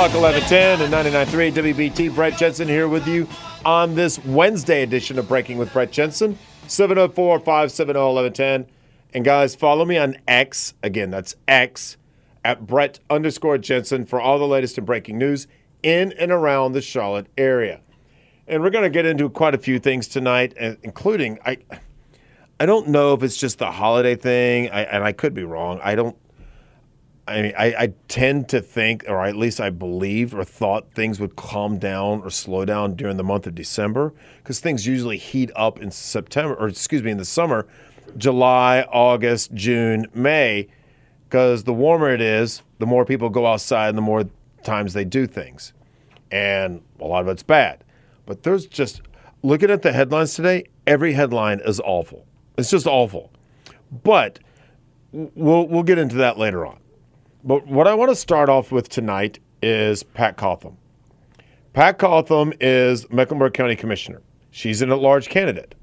Talk 1110 and 99.3 WBT. Brett Jensen here with you on this Wednesday edition of Breaking with Brett Jensen. 704 570 1110. And guys, follow me on X. Again, that's X at Brett underscore Jensen for all the latest and breaking news in and around the Charlotte area. And we're going to get into quite a few things tonight, including I. I don't know if it's just the holiday thing, I, and I could be wrong. I don't. I mean, I, I tend to think, or at least I believed or thought things would calm down or slow down during the month of December because things usually heat up in September, or excuse me, in the summer, July, August, June, May, because the warmer it is, the more people go outside and the more times they do things. And a lot of it's bad. But there's just, looking at the headlines today, every headline is awful. It's just awful. But we'll, we'll get into that later on. But what I want to start off with tonight is Pat Cotham. Pat Cotham is Mecklenburg County Commissioner. She's an at-large candidate.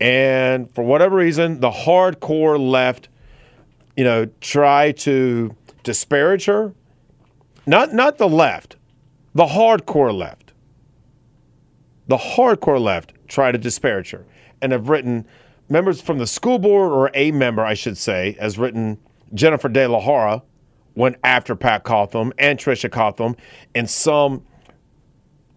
And for whatever reason, the hardcore left, you know, try to disparage her. Not not the left, the hardcore left. The hardcore left try to disparage her and have written members from the school board or a member, I should say, has written Jennifer De La Jara went after Pat Cotham and Tricia Cotham and some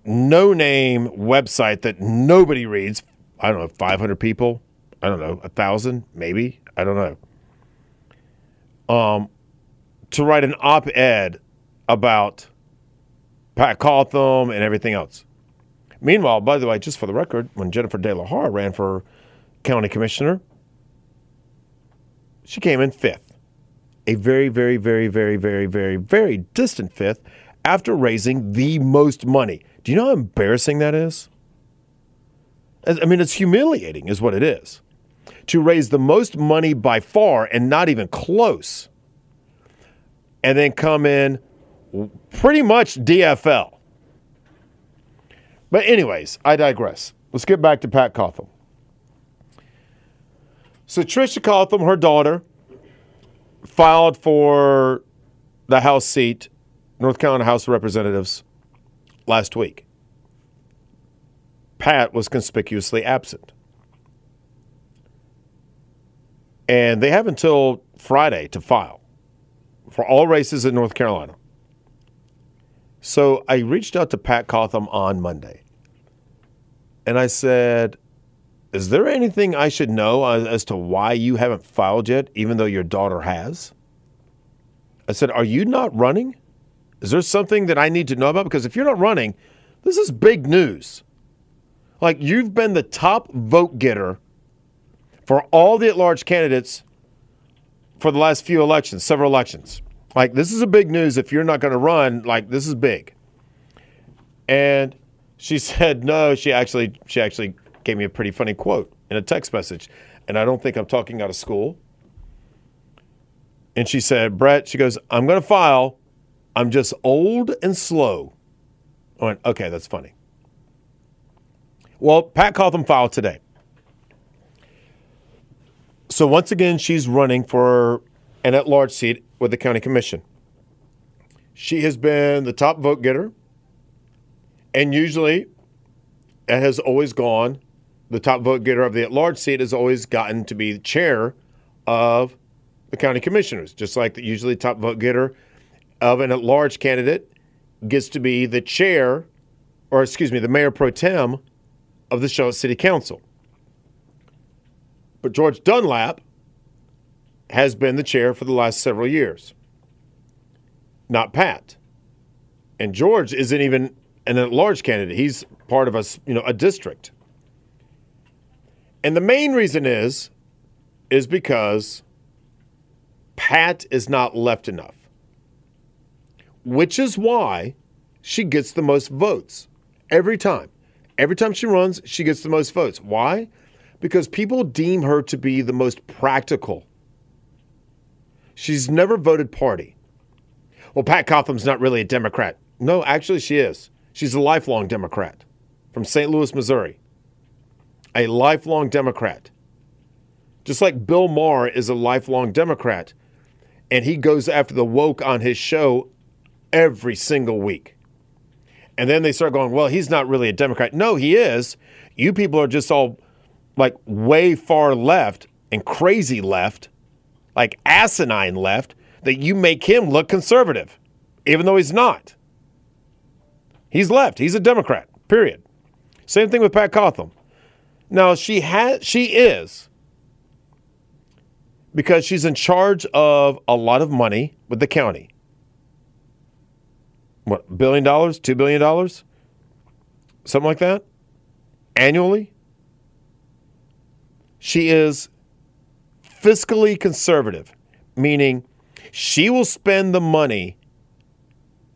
no name website that nobody reads. I don't know, 500 people? I don't know, a 1,000 maybe? I don't know. Um, to write an op ed about Pat Cotham and everything else. Meanwhile, by the way, just for the record, when Jennifer De La Jara ran for county commissioner, she came in fifth a very, very, very, very, very, very, very distant fifth after raising the most money. Do you know how embarrassing that is? I mean, it's humiliating, is what it is. To raise the most money by far and not even close, and then come in pretty much DFL. But, anyways, I digress. Let's get back to Pat Cotham. So, Tricia Cotham, her daughter, filed for the House seat, North Carolina House of Representatives, last week. Pat was conspicuously absent. And they have until Friday to file for all races in North Carolina. So I reached out to Pat Cotham on Monday. And I said, Is there anything I should know as, as to why you haven't filed yet, even though your daughter has? I said, Are you not running? Is there something that I need to know about? Because if you're not running, this is big news. Like you've been the top vote getter for all the at large candidates for the last few elections, several elections. Like this is a big news if you're not going to run, like this is big. And she said no, she actually she actually gave me a pretty funny quote in a text message. And I don't think I'm talking out of school. And she said, Brett, she goes, I'm going to file. I'm just old and slow. I went, okay, that's funny. Well, Pat Cotham filed today. So once again, she's running for an at large seat with the county commission. She has been the top vote getter, and usually it has always gone. The top vote getter of the at large seat has always gotten to be the chair of the county commissioners, just like the usually top vote getter of an at large candidate gets to be the chair, or excuse me, the mayor pro tem of the Charlotte City Council. But George Dunlap has been the chair for the last several years. not Pat. And George isn't even an at-large candidate. He's part of a you know a district. And the main reason is is because Pat is not left enough. Which is why she gets the most votes every time. Every time she runs, she gets the most votes. Why? Because people deem her to be the most practical. She's never voted party. Well, Pat Cotham's not really a Democrat. No, actually, she is. She's a lifelong Democrat from St. Louis, Missouri. A lifelong Democrat. Just like Bill Maher is a lifelong Democrat, and he goes after the woke on his show every single week. And then they start going, well, he's not really a Democrat. No, he is. You people are just all like way far left and crazy left, like asinine left, that you make him look conservative, even though he's not. He's left. He's a Democrat, period. Same thing with Pat Cotham. Now, she has she is because she's in charge of a lot of money with the county. What, billion dollars, two billion dollars? Something like that? Annually? She is fiscally conservative, meaning she will spend the money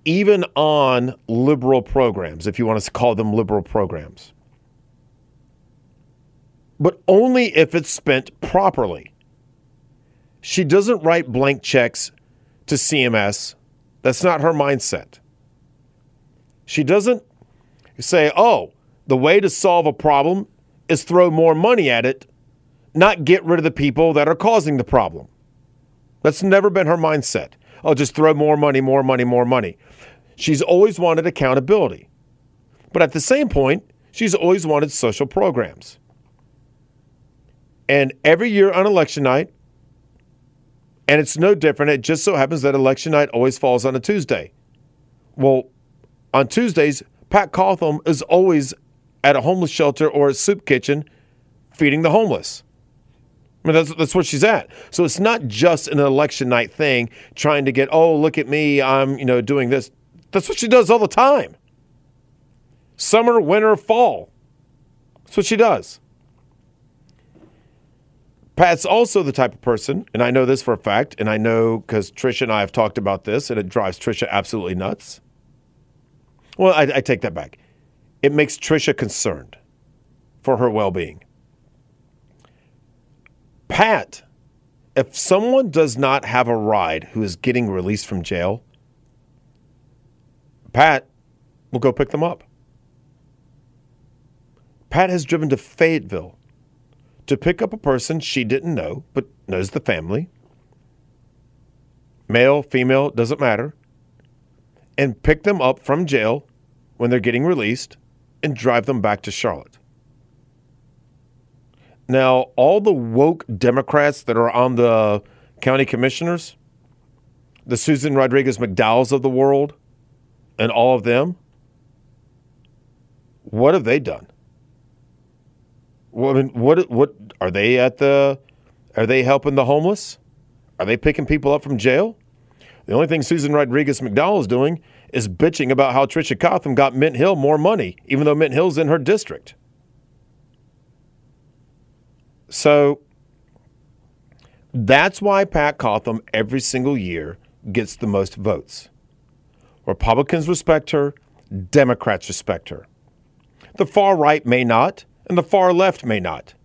even on liberal programs, if you want to call them liberal programs. But only if it's spent properly. She doesn't write blank checks to CMS. That's not her mindset. She doesn't say, oh, the way to solve a problem is throw more money at it, not get rid of the people that are causing the problem. That's never been her mindset. Oh, just throw more money, more money, more money. She's always wanted accountability. But at the same point, she's always wanted social programs. And every year on election night, and it's no different, it just so happens that election night always falls on a Tuesday. Well, on Tuesdays, Pat Cotham is always at a homeless shelter or a soup kitchen feeding the homeless. I mean, that's, that's what she's at. So it's not just an election night thing trying to get, oh, look at me, I'm, you know, doing this. That's what she does all the time. Summer, winter, fall. That's what she does. Pat's also the type of person, and I know this for a fact, and I know because Tricia and I have talked about this, and it drives Tricia absolutely nuts. Well, I, I take that back. It makes Tricia concerned for her well being. Pat, if someone does not have a ride who is getting released from jail, Pat will go pick them up. Pat has driven to Fayetteville to pick up a person she didn't know but knows the family. Male, female, doesn't matter. And pick them up from jail when they're getting released and drive them back to Charlotte. Now, all the woke Democrats that are on the county commissioners, the Susan Rodriguez McDowells of the world, and all of them, what have they done? Well, I mean, what what are they at the? Are they helping the homeless? Are they picking people up from jail? The only thing Susan Rodriguez McDowell is doing is bitching about how Tricia Cotham got Mint Hill more money, even though Mint Hill's in her district. So that's why Pat Cotham every single year gets the most votes. Republicans respect her, Democrats respect her. The far right may not, and the far left may not.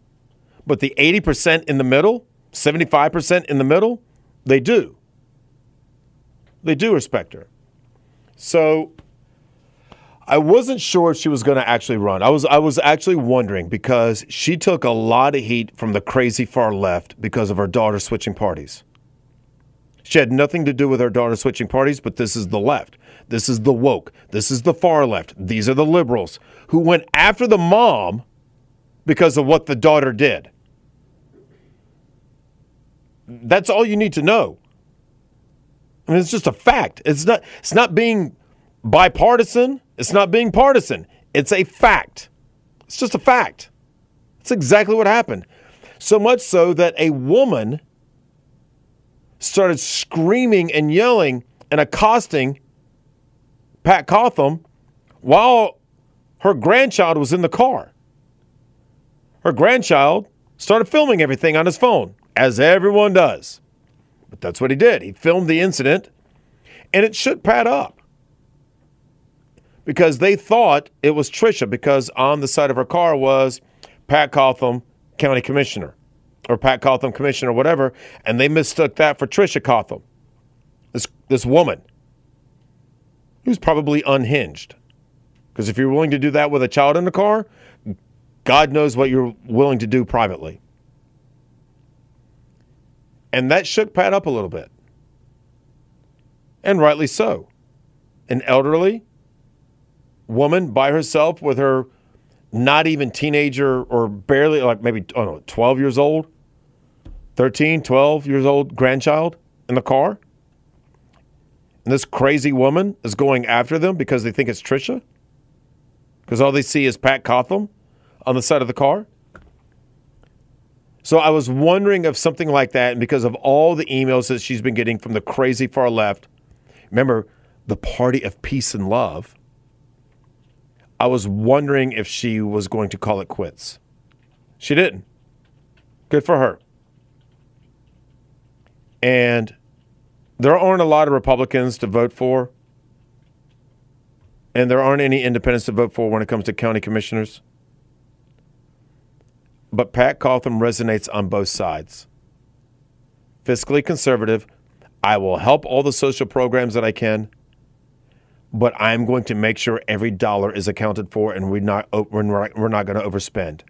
But the 80% in the middle, 75% in the middle, they do. They do respect her. So I wasn't sure if she was going to actually run. I was I was actually wondering because she took a lot of heat from the crazy far left because of her daughter switching parties. She had nothing to do with her daughter switching parties, but this is the left. This is the woke. This is the far left. These are the liberals who went after the mom because of what the daughter did. That's all you need to know. I mean, it's just a fact. It's not. It's not being bipartisan. It's not being partisan. It's a fact. It's just a fact. It's exactly what happened. So much so that a woman started screaming and yelling and accosting Pat Cotham while her grandchild was in the car. Her grandchild started filming everything on his phone, as everyone does. But that's what he did. He filmed the incident, and it should Pat up because they thought it was Tricia because on the side of her car was Pat Cotham, county commissioner, or Pat Cotham commissioner, whatever, and they mistook that for Tricia Cotham, this this woman who's probably unhinged. Because if you're willing to do that with a child in the car, God knows what you're willing to do privately. And that shook Pat up a little bit. And rightly so. An elderly woman by herself with her not even teenager or barely, like maybe, I don't know, 12 years old, 13, 12 years old grandchild in the car. And this crazy woman is going after them because they think it's Tricia? Because all they see is Pat Cotham on the side of the car? So I was wondering if something like that, and because of all the emails that she's been getting from the crazy far left, remember the party of peace and love, I was wondering if she was going to call it quits. She didn't. Good for her. And there aren't a lot of Republicans to vote for, and there aren't any independents to vote for when it comes to county commissioners. But Pat Cotham resonates on both sides. Fiscally conservative, I will help all the social programs that I can, but I'm going to make sure every dollar is accounted for and we're not, we're not, going to overspend.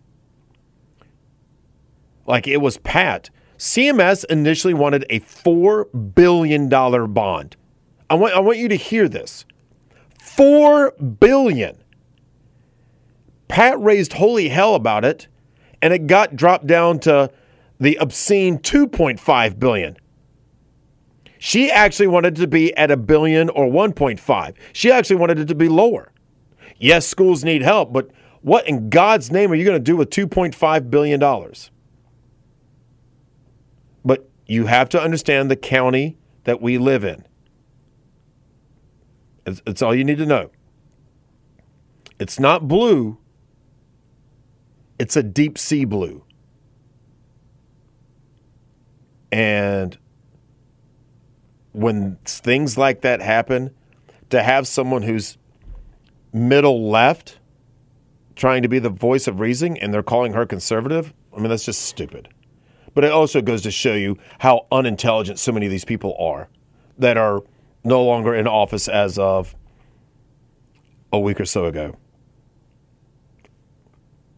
Like it was Pat CMS initially wanted a $4 billion bond. I want, I want you to hear this. $4 billion. Pat raised holy hell about it, and it got dropped down to the obscene 2.5 billion. She actually wanted to be at a billion or 1.5. She actually wanted it to be lower. Yes, schools need help, but what in God's name are you going to do with 2.5 billion dollars? But you have to understand the county that we live in. It's, it's, all you need to know. It's not blue, it's a deep sea blue. And when things like that happen, to have someone who's middle left trying to be the voice of reason and they're calling her conservative, I mean, that's just stupid. But it also goes to show you how unintelligent so many of these people are that are no longer in office as of a week or so ago.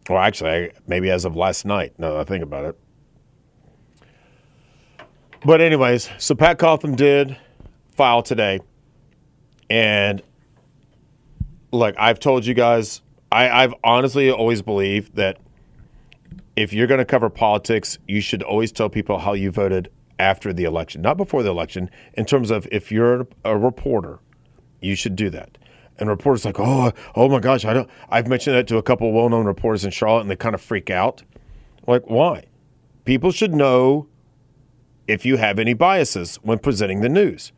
Or actually, maybe as of last night, now that I think about it. But, anyways, so Pat Cotham did file today. And, like I've told you guys, I, I've honestly always believed that if you're going to cover politics, you should always tell people how you voted after the election, not before the election. In terms of if you're a reporter, you should do that. And reporters like, oh, oh my gosh, I don't. I've mentioned that to a couple well-known reporters in Charlotte, and they kind of freak out. Like, why? People should know if you have any biases when presenting the news.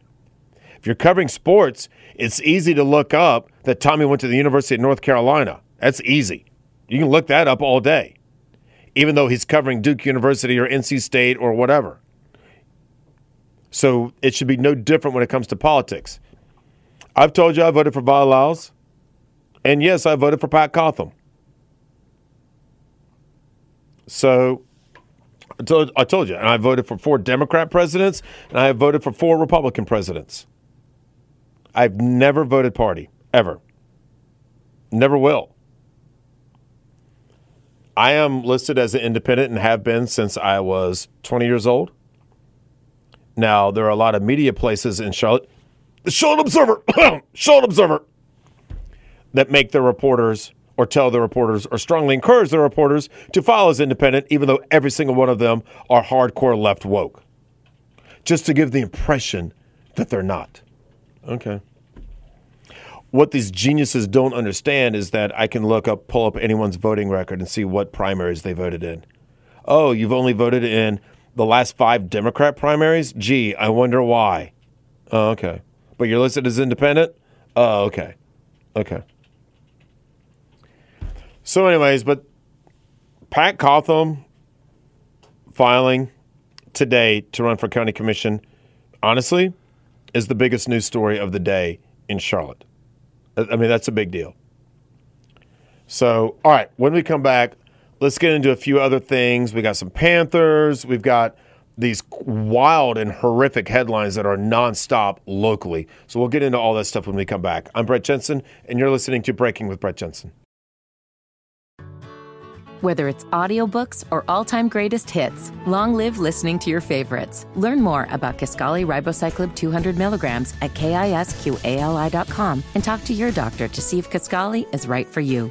If you're covering sports, it's easy to look up that Tommy went to the University of North Carolina. That's easy. You can look that up all day even though he's covering Duke University or NC State or whatever. So it should be no different when it comes to politics. I've told you I voted for Vi Lyles, and yes, I voted for Pat Cotham. So I told, I told you, and I voted for four Democrat presidents, and I have voted for four Republican presidents. I've never voted party, ever. Never will. I am listed as an independent and have been since I was 20 years old. Now, there are a lot of media places in Charlotte, the Charlotte Observer, Charlotte Observer, that make their reporters or tell the reporters or strongly encourage the reporters to file as independent, even though every single one of them are hardcore left woke, just to give the impression that they're not. Okay what these geniuses don't understand is that I can look up, pull up anyone's voting record and see what primaries they voted in. Oh, you've only voted in the last five Democrat primaries? Gee, I wonder why. Oh, okay. But you're listed as independent. Oh, okay, okay. So, anyways, but Pat Cotham filing today to run for county commission, honestly, is the biggest news story of the day in Charlotte. I mean, that's a big deal. So, all right, when we come back, let's get into a few other things. We got some Panthers. We've got these wild and horrific headlines that are nonstop locally. So we'll get into all that stuff when we come back. I'm Brett Jensen, and you're listening to Breaking with Brett Jensen. Whether it's audiobooks or all-time greatest hits, long live listening to your favorites. Learn more about Kisqali Ribociclib 200 milligrams at kisqali.com and talk to your doctor to see if Kaskali is right for you.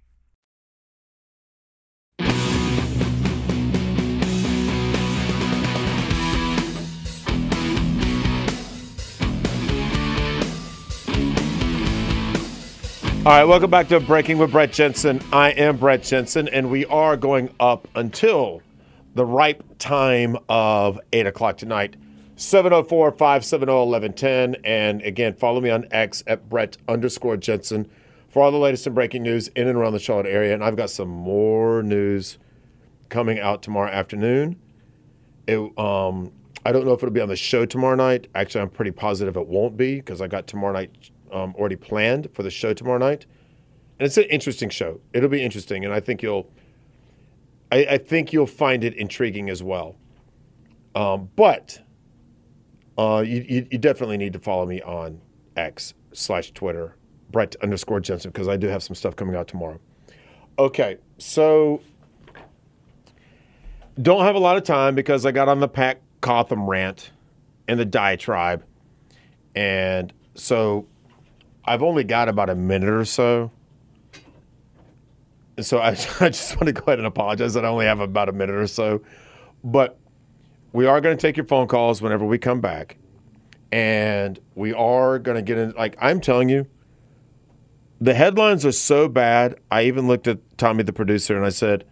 All right, welcome back to Breaking with Brett Jensen. I am Brett Jensen, and we are going up until the ripe time of 8 o'clock tonight. 704 570 1110. And again, follow me on X at Brett underscore Jensen for all the latest and breaking news in and around the Charlotte area. And I've got some more news coming out tomorrow afternoon. It, um, I don't know if it'll be on the show tomorrow night. Actually, I'm pretty positive it won't be because I got tomorrow night um, already planned for the show tomorrow night, and it's an interesting show. It'll be interesting, and I think you'll, I, I think you'll find it intriguing as well. Um, but uh, you, you, you definitely need to follow me on X slash Twitter, Brett underscore Jensen, because I do have some stuff coming out tomorrow. Okay, so don't have a lot of time because I got on the Pat Cotham rant and the diatribe, and so I've only got about a minute or so. So I, I just want to go ahead and apologize that I only have about a minute or so. But we are going to take your phone calls whenever we come back. And we are going to get in. Like, I'm telling you, the headlines are so bad. I even looked at Tommy, the producer, and I said,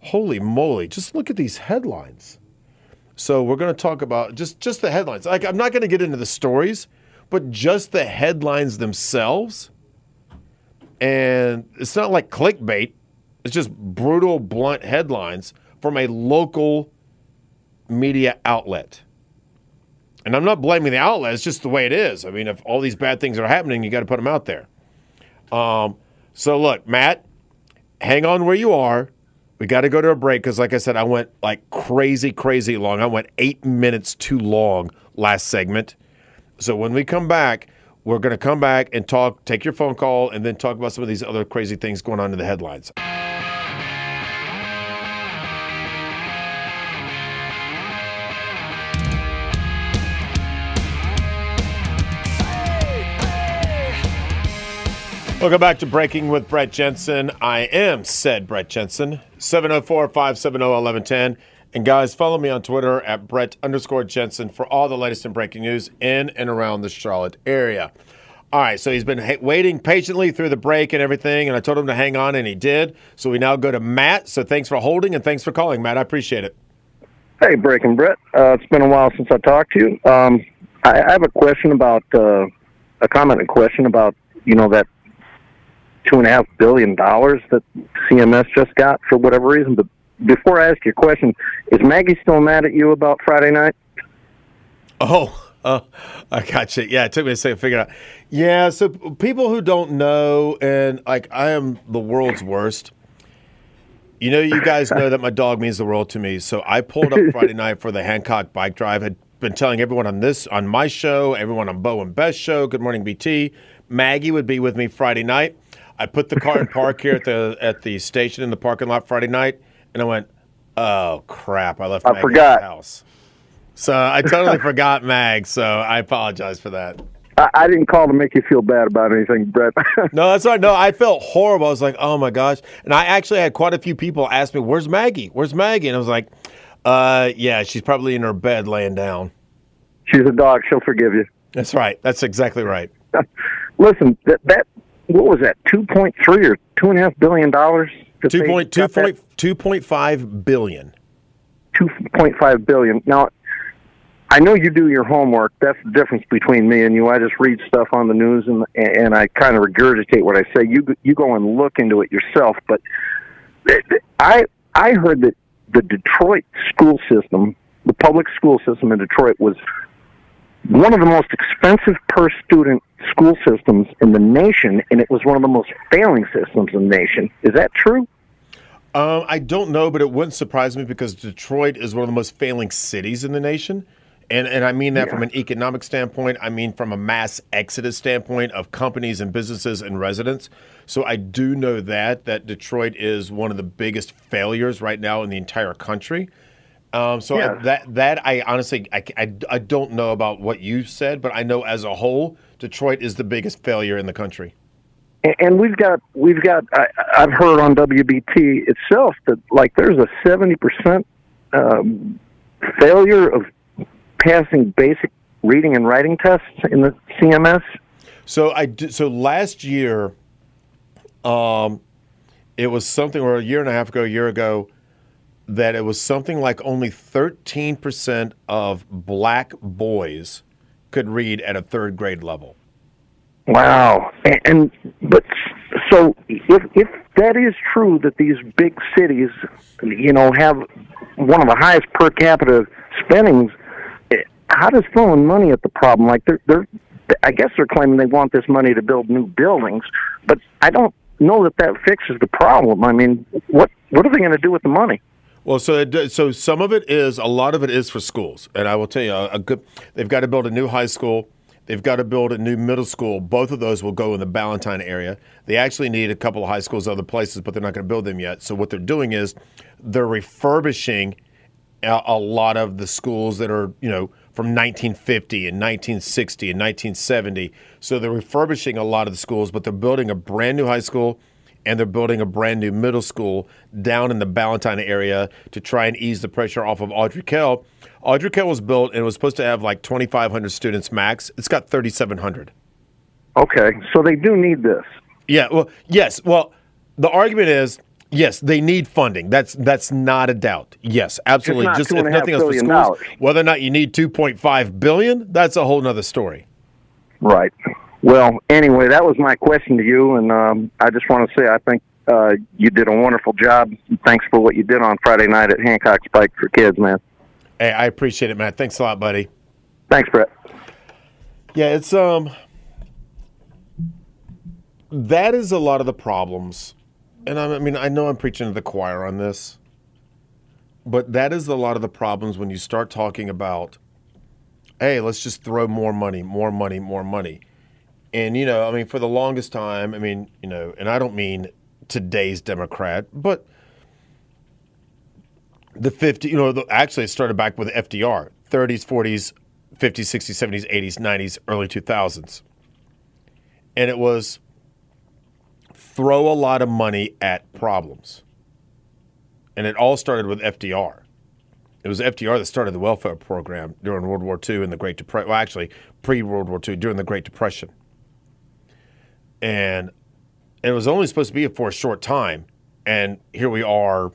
Holy moly, just look at these headlines. So we're going to talk about just, just the headlines. Like, I'm not going to get into the stories but just the headlines themselves. And it's not like clickbait, it's just brutal, blunt headlines from a local media outlet. And I'm not blaming the outlet, it's just the way it is. I mean, if all these bad things are happening, you got to put them out there. Um, so, look, Matt, hang on where you are. We got to go to a break because, like I said, I went like crazy, crazy long. I went eight minutes too long last segment. So when we come back, we're going to come back and talk, take your phone call, and then talk about some of these other crazy things going on in the headlines. Welcome back to Breaking with Brett Jensen. I am said Brett Jensen, 704 570 1110. And guys, follow me on Twitter at Brett underscore Jensen for all the latest and breaking news in and around the Charlotte area. All right, so he's been ha- waiting patiently through the break and everything, and I told him to hang on, and he did. So we now go to Matt. So thanks for holding and thanks for calling, Matt. I appreciate it. Hey, Breaking Brett. Uh, it's been a while since I talked to you. Um, I, I have a question about uh, a comment and question about you know that two and a half billion dollars that CMS just got for whatever reason. But before I ask your question, is Maggie still mad at you about Friday night? Oh, uh, I got you. Yeah, it took me a second to figure it out. Yeah, so people who don't know, and like I am the world's worst. You know, you guys know that my dog means the world to me. So I pulled up Friday night for the Hancock bike drive. Had been telling everyone on this, on my show, everyone on Bo and Beth show, Good Morning BT. Maggie would be with me Friday night. I put the car in park here at the at the station in the parking lot Friday night, and I went, "Oh crap! I left I Maggie forgot. at the house." So I totally forgot Mag. So I apologize for that. I, I didn't call to make you feel bad about anything, Brett. No, that's right. No, I felt horrible. I was like, oh my gosh. And I actually had quite a few people ask me, where's Maggie? Where's Maggie? And I was like, uh, yeah, she's probably in her bed laying down. She's a dog. She'll forgive you. That's right. That's exactly right. Listen, that that what was that? Two point three or two and a half billion dollars? Two point two point two point five billion. two point five billion. Now, I know you do your homework. That's the difference between me and you. I just read stuff on the news and and I kind of regurgitate what I say. You you go and look into it yourself. But I I heard that the Detroit school system, the public school system in Detroit, was one of the most expensive per student school systems in the nation, and it was one of the most failing systems in the nation. Is that true? Um, I don't know, but it wouldn't surprise me because Detroit is one of the most failing cities in the nation. And, and I mean that from an economic standpoint. I mean from a mass exodus standpoint of companies and businesses and residents. So I do know that that Detroit is one of the biggest failures right now in the entire country. Um, so Yeah. I, that that I honestly I, I, I don't know about what you said, but I know as a whole Detroit is the biggest failure in the country. And- we've got we've got I, I've heard on WBT itself that like there's a seventy percent um, failure of passing basic reading and writing tests in the CMS. So I so last year, um, it was something or a year and a half ago, a year ago, that it was something like only thirteen percent of black boys could read at a third grade level. Wow. And, and but so if if that is true that these big cities, you know, have one of the highest per capita spendings, eh, how does throwing money at the problem? Like they're they're I guess they're claiming they want this money to build new buildings, but I don't know that that fixes the problem. I mean, what what are they going to do with the money? Well, so it, so some of it is a lot of it is for schools, and I will tell you a, a good. They've got to build a new high school. They've got to build a new middle school. Both of those will go in the Ballantyne area. They actually need a couple of high schools other places, but they're not going to build them yet. So what they're doing is they're refurbishing a, lot of the schools that are you know from 1950 and 1960 and 1970. So they're refurbishing a lot of the schools, but they're building a brand new high school and they're building a brand new middle school down in the Ballantyne area to try and ease the pressure off of Ardrey Kell. Ardrey Kell was built and was supposed to have like 2,500 students max. It's got 3,700. Okay, so they do need this. Yeah, well, yes. Well, the argument is yes, they need funding. That's that's not a doubt. Yes, absolutely. Just if and a half nothing else for schools, dollars. whether or not you need 2.5 billion, that's a whole nother story. Right. Well, anyway, that was my question to you, and um, I just want to say I think uh, you did a wonderful job. Thanks for what you did on Friday night at Hancock Spike for Kids, man. Hey, I appreciate it, Matt. Thanks a lot, buddy. Thanks, Brett. Yeah, it's um that is a lot of the problems. And I I mean, I know I'm preaching to the choir on this, but that is a lot of the problems when you start talking about hey, let's just throw more money, more money, more money. And you know, I mean, for the longest time, I mean, you know, and I don't mean today's Democrat, but the 50, you know, the, actually it started back with FDR, 30s, 40s, 50s, 60s, 70s, 80s, 90s, early 2000s. And it was throw a lot of money at problems. And it all started with FDR. It was FDR that started the welfare program during World War II and the Great Depression. Well, actually, pre World War II, during the Great Depression. And it was only supposed to be for a short time. And here we are,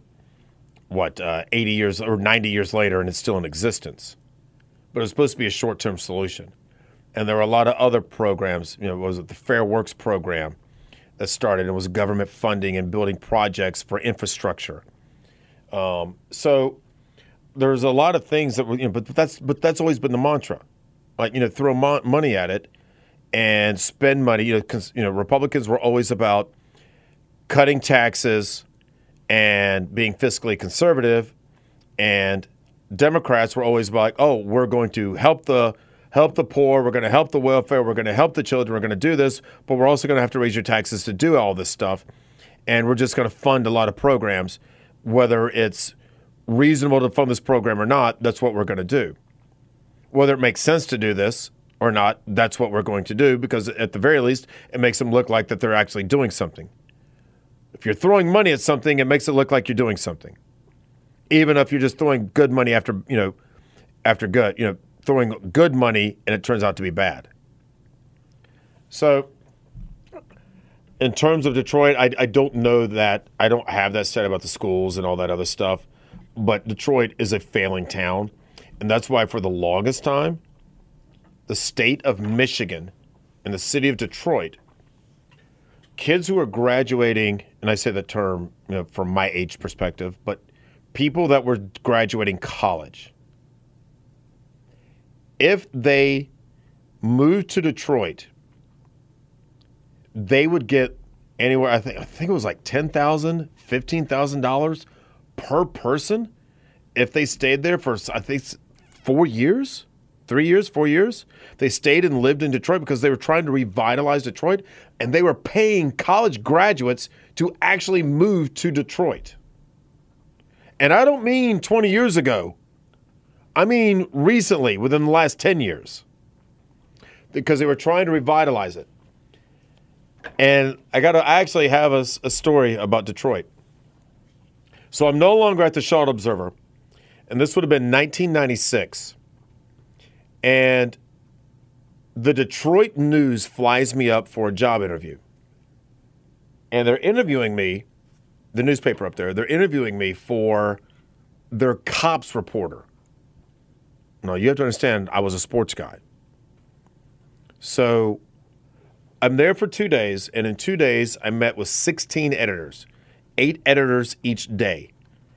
what, uh, 80 years or 90 years later, and it's still in existence. But it was supposed to be a short term solution. And there were a lot of other programs. You know, was it the Fair Works program that started? It was government funding and building projects for infrastructure. Um, so there's a lot of things that were, you know, but that's but that's always been the mantra, like you know, throw mo- money at it and spend money. You know, you know, Republicans were always about cutting taxes and being fiscally conservative, and Democrats were always like, oh, we're going to help the help the poor, we're going to help the welfare, we're going to help the children, we're going to do this, but we're also going to have to raise your taxes to do all this stuff, and we're just going to fund a lot of programs, whether it's reasonable to fund this program or not. That's what we're going to do. Whether it makes sense to do this or not, that's what we're going to do because at the very least, it makes them look like that they're actually doing something. If you're throwing money at something, it makes it look like you're doing something. Even if you're just throwing good money after, you know, after good, you know, throwing good money and it turns out to be bad. So, in terms of Detroit, I, I don't know that. I don't have that said about the schools and all that other stuff. But Detroit is a failing town. And that's why, for the longest time, the state of Michigan and the city of Detroit, kids who are graduating, and I say the term you know, from my age perspective, but people that were graduating college, if they moved to Detroit, they would get anywhere. I think I think it was like ten thousand, fifteen thousand dollars per person if they stayed there for I think four years, three years, four years. They stayed and lived in Detroit because they were trying to revitalize Detroit, and they were paying college graduates to actually move to Detroit. And I don't mean 20 years ago. I mean recently, within the last 10 years. Because they were trying to revitalize it. And I got to actually have a, a story about Detroit. So I'm no longer at the Charlotte Observer, and this would have been 1996. And the Detroit News flies me up for a job interview. And they're interviewing me, the newspaper up there, they're interviewing me for their cops reporter. Now, you have to understand, I was a sports guy. So I'm there for two days, and in two days, I met with 16 editors, eight editors each day.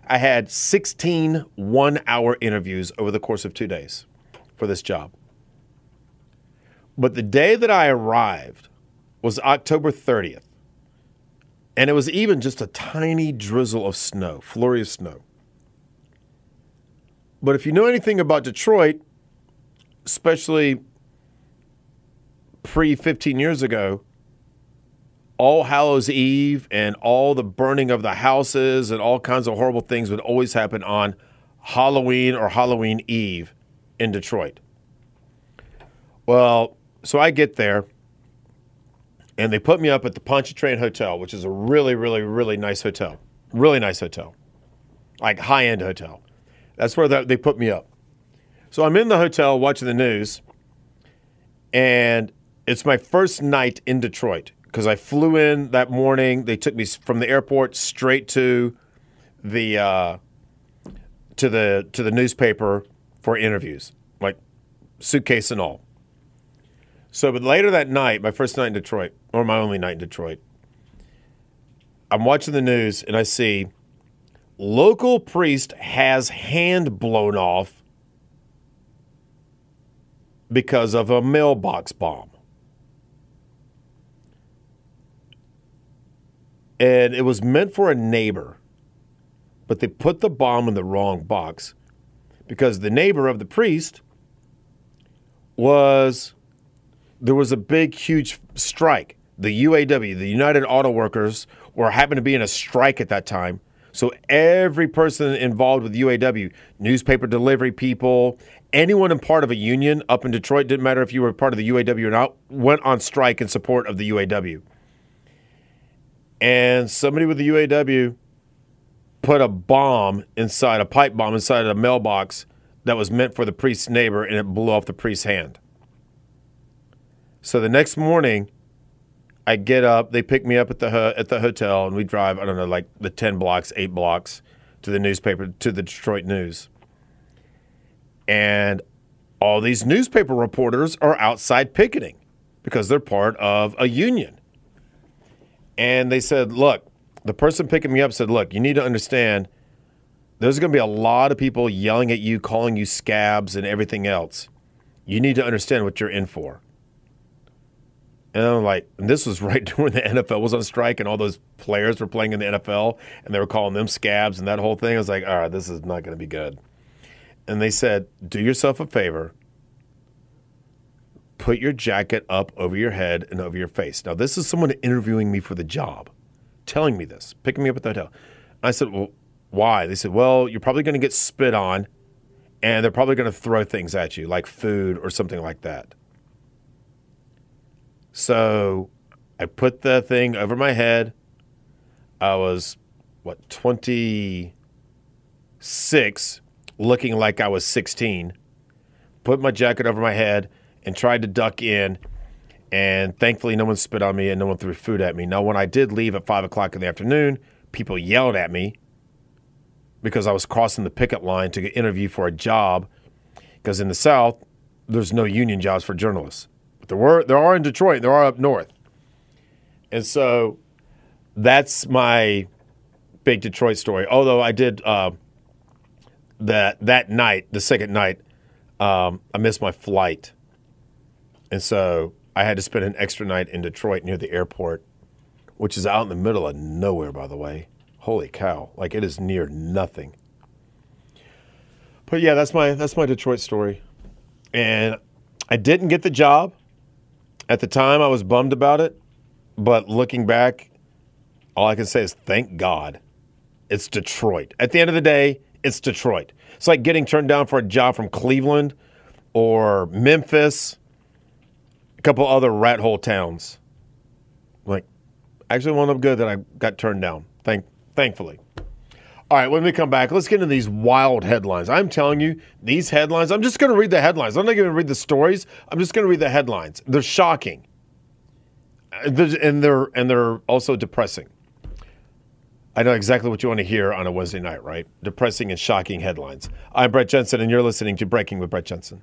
I had 16 one hour interviews over the course of two days for this job. But the day that I arrived was October 30th. And it was even just a tiny drizzle of snow, flurry of snow. But if you know anything about Detroit, especially pre 15 years ago, All Hallows Eve and all the burning of the houses and all kinds of horrible things would always happen on Halloween or Halloween Eve in Detroit. Well, so I get there and they put me up at the Pontchartrain Hotel, which is a really, really, really nice hotel. Really nice hotel. Like high end hotel. That's where they put me up. So I'm in the hotel watching the news, and it's my first night in Detroit because I flew in that morning. They took me from the airport straight to the uh, to the to the newspaper for interviews, like suitcase and all. So, but later that night, my first night in Detroit, or my only night in Detroit, I'm watching the news and I see local priest has hand blown off because of a mailbox bomb. And it was meant for a neighbor, but they put the bomb in the wrong box because the neighbor of the priest was there was a big, huge strike. The UAW, the United Auto Workers, were happened to be in a strike at that time. So every person involved with UAW, newspaper delivery people, anyone in part of a union up in Detroit, didn't matter if you were part of the UAW or not, went on strike in support of the UAW. And somebody with the UAW put a bomb inside, a pipe bomb inside a mailbox that was meant for the priest's neighbor, and it blew off the priest's hand. So the next morning, I get up. They pick me up at the at the hotel, and we drive. I don't know, like the ten blocks, eight blocks to the newspaper to the Detroit News. And all these newspaper reporters are outside picketing because they're part of a union. And they said, "Look, the person picking me up said, look, you need to understand." There's going to be a lot of people yelling at you, calling you scabs, and everything else. You need to understand what you're in for. And I'm like, and this was right when the NFL was on strike and all those players were playing in the NFL and they were calling them scabs and that whole thing. I was like, all right, this is not going to be good. And they said, do yourself a favor, put your jacket up over your head and over your face. Now, this is someone interviewing me for the job, telling me this, picking me up at the hotel. I said, well, why? They said, well, you're probably going to get spit on and they're probably going to throw things at you like food or something like that. So I put the thing over my head. I was, what, 26, looking like I was 16. Put my jacket over my head and tried to duck in. And thankfully, no one spit on me and no one threw food at me. Now, when I did leave at 5 o'clock in the afternoon, people yelled at me because I was crossing the picket line to get interview for a job. Because in the South, there's no union jobs for journalists. But there were there are in Detroit, there are up north. And so that's my big Detroit story. Although I did uh, that that night, the second night, um, I missed my flight, and so I had to spend an extra night in Detroit near the airport, which is out in the middle of nowhere, by the way. Holy cow! Like it is near nothing. But yeah, that's my that's my Detroit story, and I didn't get the job. At the time, I was bummed about it, but looking back, all I can say is thank God. It's Detroit. At the end of the day, it's Detroit. It's like getting turned down for a job from Cleveland or Memphis, couple other rat hole towns. Like, actually one of them good that I got turned down. Thank, thankfully. All right, when we come back, let's get into these wild headlines. I'm telling you, these headlines, I'm just going to read the headlines. I'm not going to read the stories. I'm just going to read the headlines. They're shocking. Uh, And they're and they're also depressing. I know exactly what you want to hear on a Wednesday night, right? Depressing and shocking headlines. I'm Brett Jensen, and you're listening to Breaking with Brett Jensen.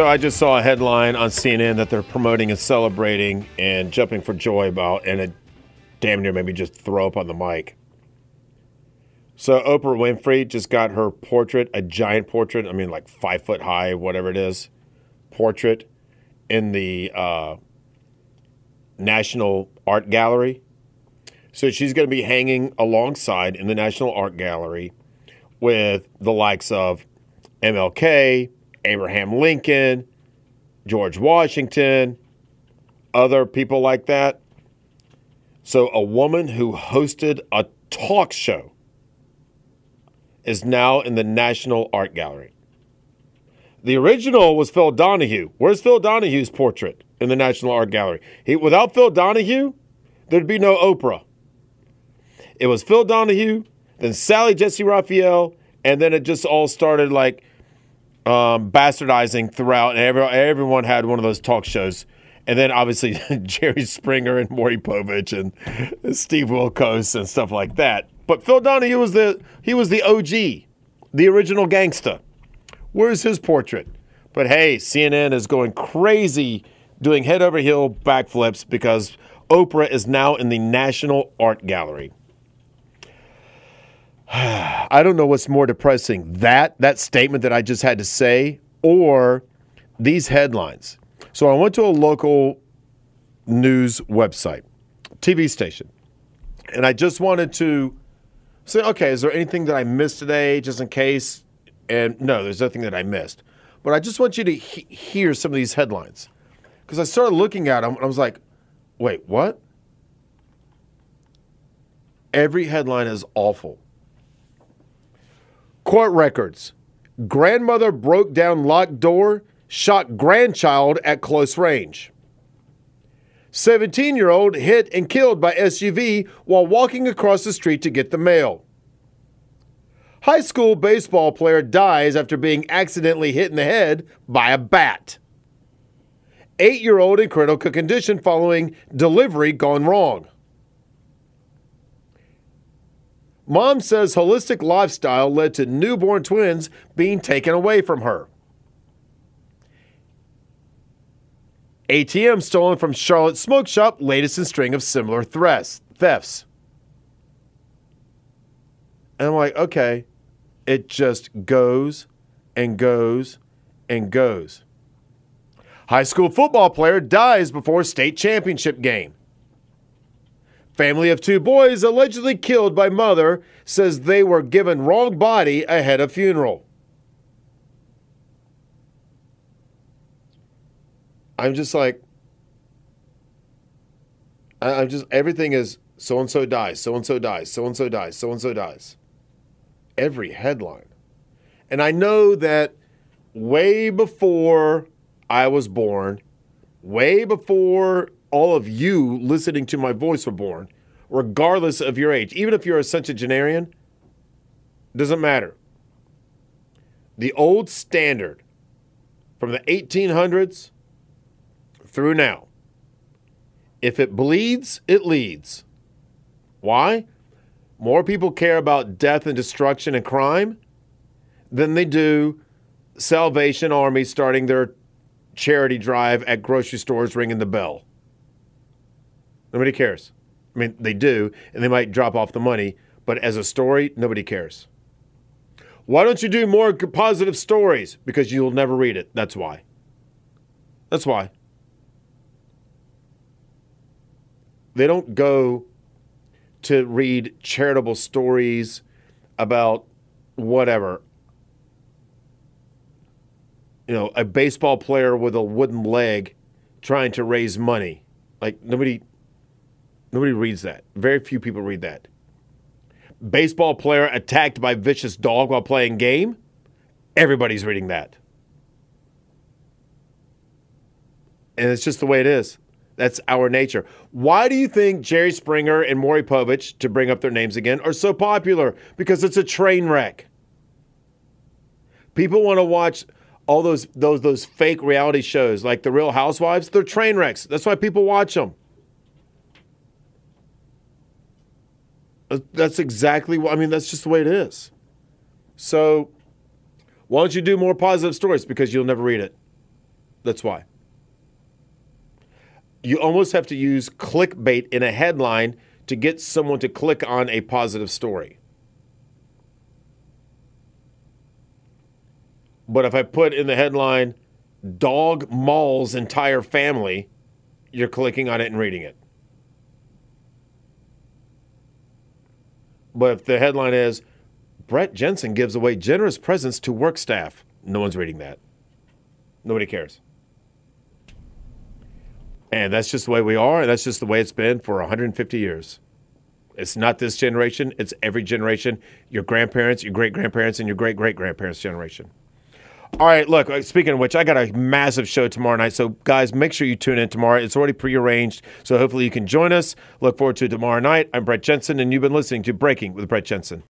So I just saw a headline on CNN that they're promoting and celebrating and jumping for joy about, and it damn near made me just throw up on the mic. So Oprah Winfrey just got her portrait, a giant portrait, I mean like five foot high, whatever it is, portrait in the uh, National Art Gallery. So she's going to be hanging alongside in the National Art Gallery with the likes of MLK, Abraham Lincoln, George Washington, other people like that. So, a woman who hosted a talk show is now in the National Art Gallery. The original was Phil Donahue. Where's Phil Donahue's portrait in the National Art Gallery? He, without Phil Donahue, there'd be no Oprah. It was Phil Donahue, then Sally Jessy Raphael, and then it just all started like um, bastardizing throughout, and every, everyone had one of those talk shows. And then obviously Jerry Springer and Maury Povich and Steve Wilkos and stuff like that. But Phil Donahue was the he was the OG, the original gangsta. Where's his portrait? But hey, CNN is going crazy doing head over heel backflips because Oprah is now in the National Art Gallery. I don't know what's more depressing that that statement that I just had to say or these headlines. So I went to a local news website, TV station, and I just wanted to say, okay, is there anything that I missed today, just in case? And no, there's nothing that I missed. But I just want you to he- hear some of these headlines because I started looking at them and I was like, wait, what? Every headline is awful. Court records. Grandmother broke down locked door, shot grandchild at close range. 17 year old hit and killed by SUV while walking across the street to get the mail. High school baseball player dies after being accidentally hit in the head by a bat. Eight year old in critical condition following delivery gone wrong. Mom says holistic lifestyle led to newborn twins being taken away from her. ATM stolen from Charlotte Smoke Shop, latest in string of similar threats, thefts. And I'm like, okay, it just goes and goes and goes. High school football player dies before state championship game. Family of two boys allegedly killed by mother says they were given wrong body ahead of funeral. I'm just like, I'm just, everything is so and so dies, so and so dies, so and so dies, so and so dies. Every headline. And I know that way before I was born, way before all of you listening to my voice were born, regardless of your age, even if you're a centenarian, doesn't matter. The old standard from the 1800s through now if it bleeds, it leads. Why? More people care about death and destruction and crime than they do Salvation Army starting their charity drive at grocery stores ringing the bell. Nobody cares. I mean, they do, and they might drop off the money, but as a story, nobody cares. Why don't you do more positive stories? Because you'll never read it. That's why. That's why. They don't go to read charitable stories about whatever. You know, a baseball player with a wooden leg trying to raise money. Like nobody nobody reads that. Very few people read that. Baseball player attacked by vicious dog while playing game. Everybody's reading that. And it's just the way it is. That's our nature. Why do you think Jerry Springer and Maury Povich, to bring up their names again, are so popular? Because it's a train wreck. People want to watch all those those those fake reality shows like The Real Housewives. They're train wrecks. That's why people watch them. Uh, that's exactly what I mean. That's just the way it is. So, why don't you do more positive stories? Because you'll never read it. That's why. You almost have to use clickbait in a headline to get someone to click on a positive story. But if I put in the headline, dog mauls entire family, you're clicking on it and reading it. But if the headline is, Brett Jensen gives away generous presents to work staff, no one's reading that. Nobody cares. And that's just the way we are, and that's just the way it's been for 150 years. It's not this generation, it's every generation your grandparents, your great grandparents, and your great great grandparents' generation. All right, look, uh, speaking of which, I got a massive show tomorrow night. So, guys, make sure you tune in tomorrow. It's already prearranged. So, hopefully, you can join us. Look forward to tomorrow night. I'm Brett Jensen, and you've been listening to Breaking with Brett Jensen.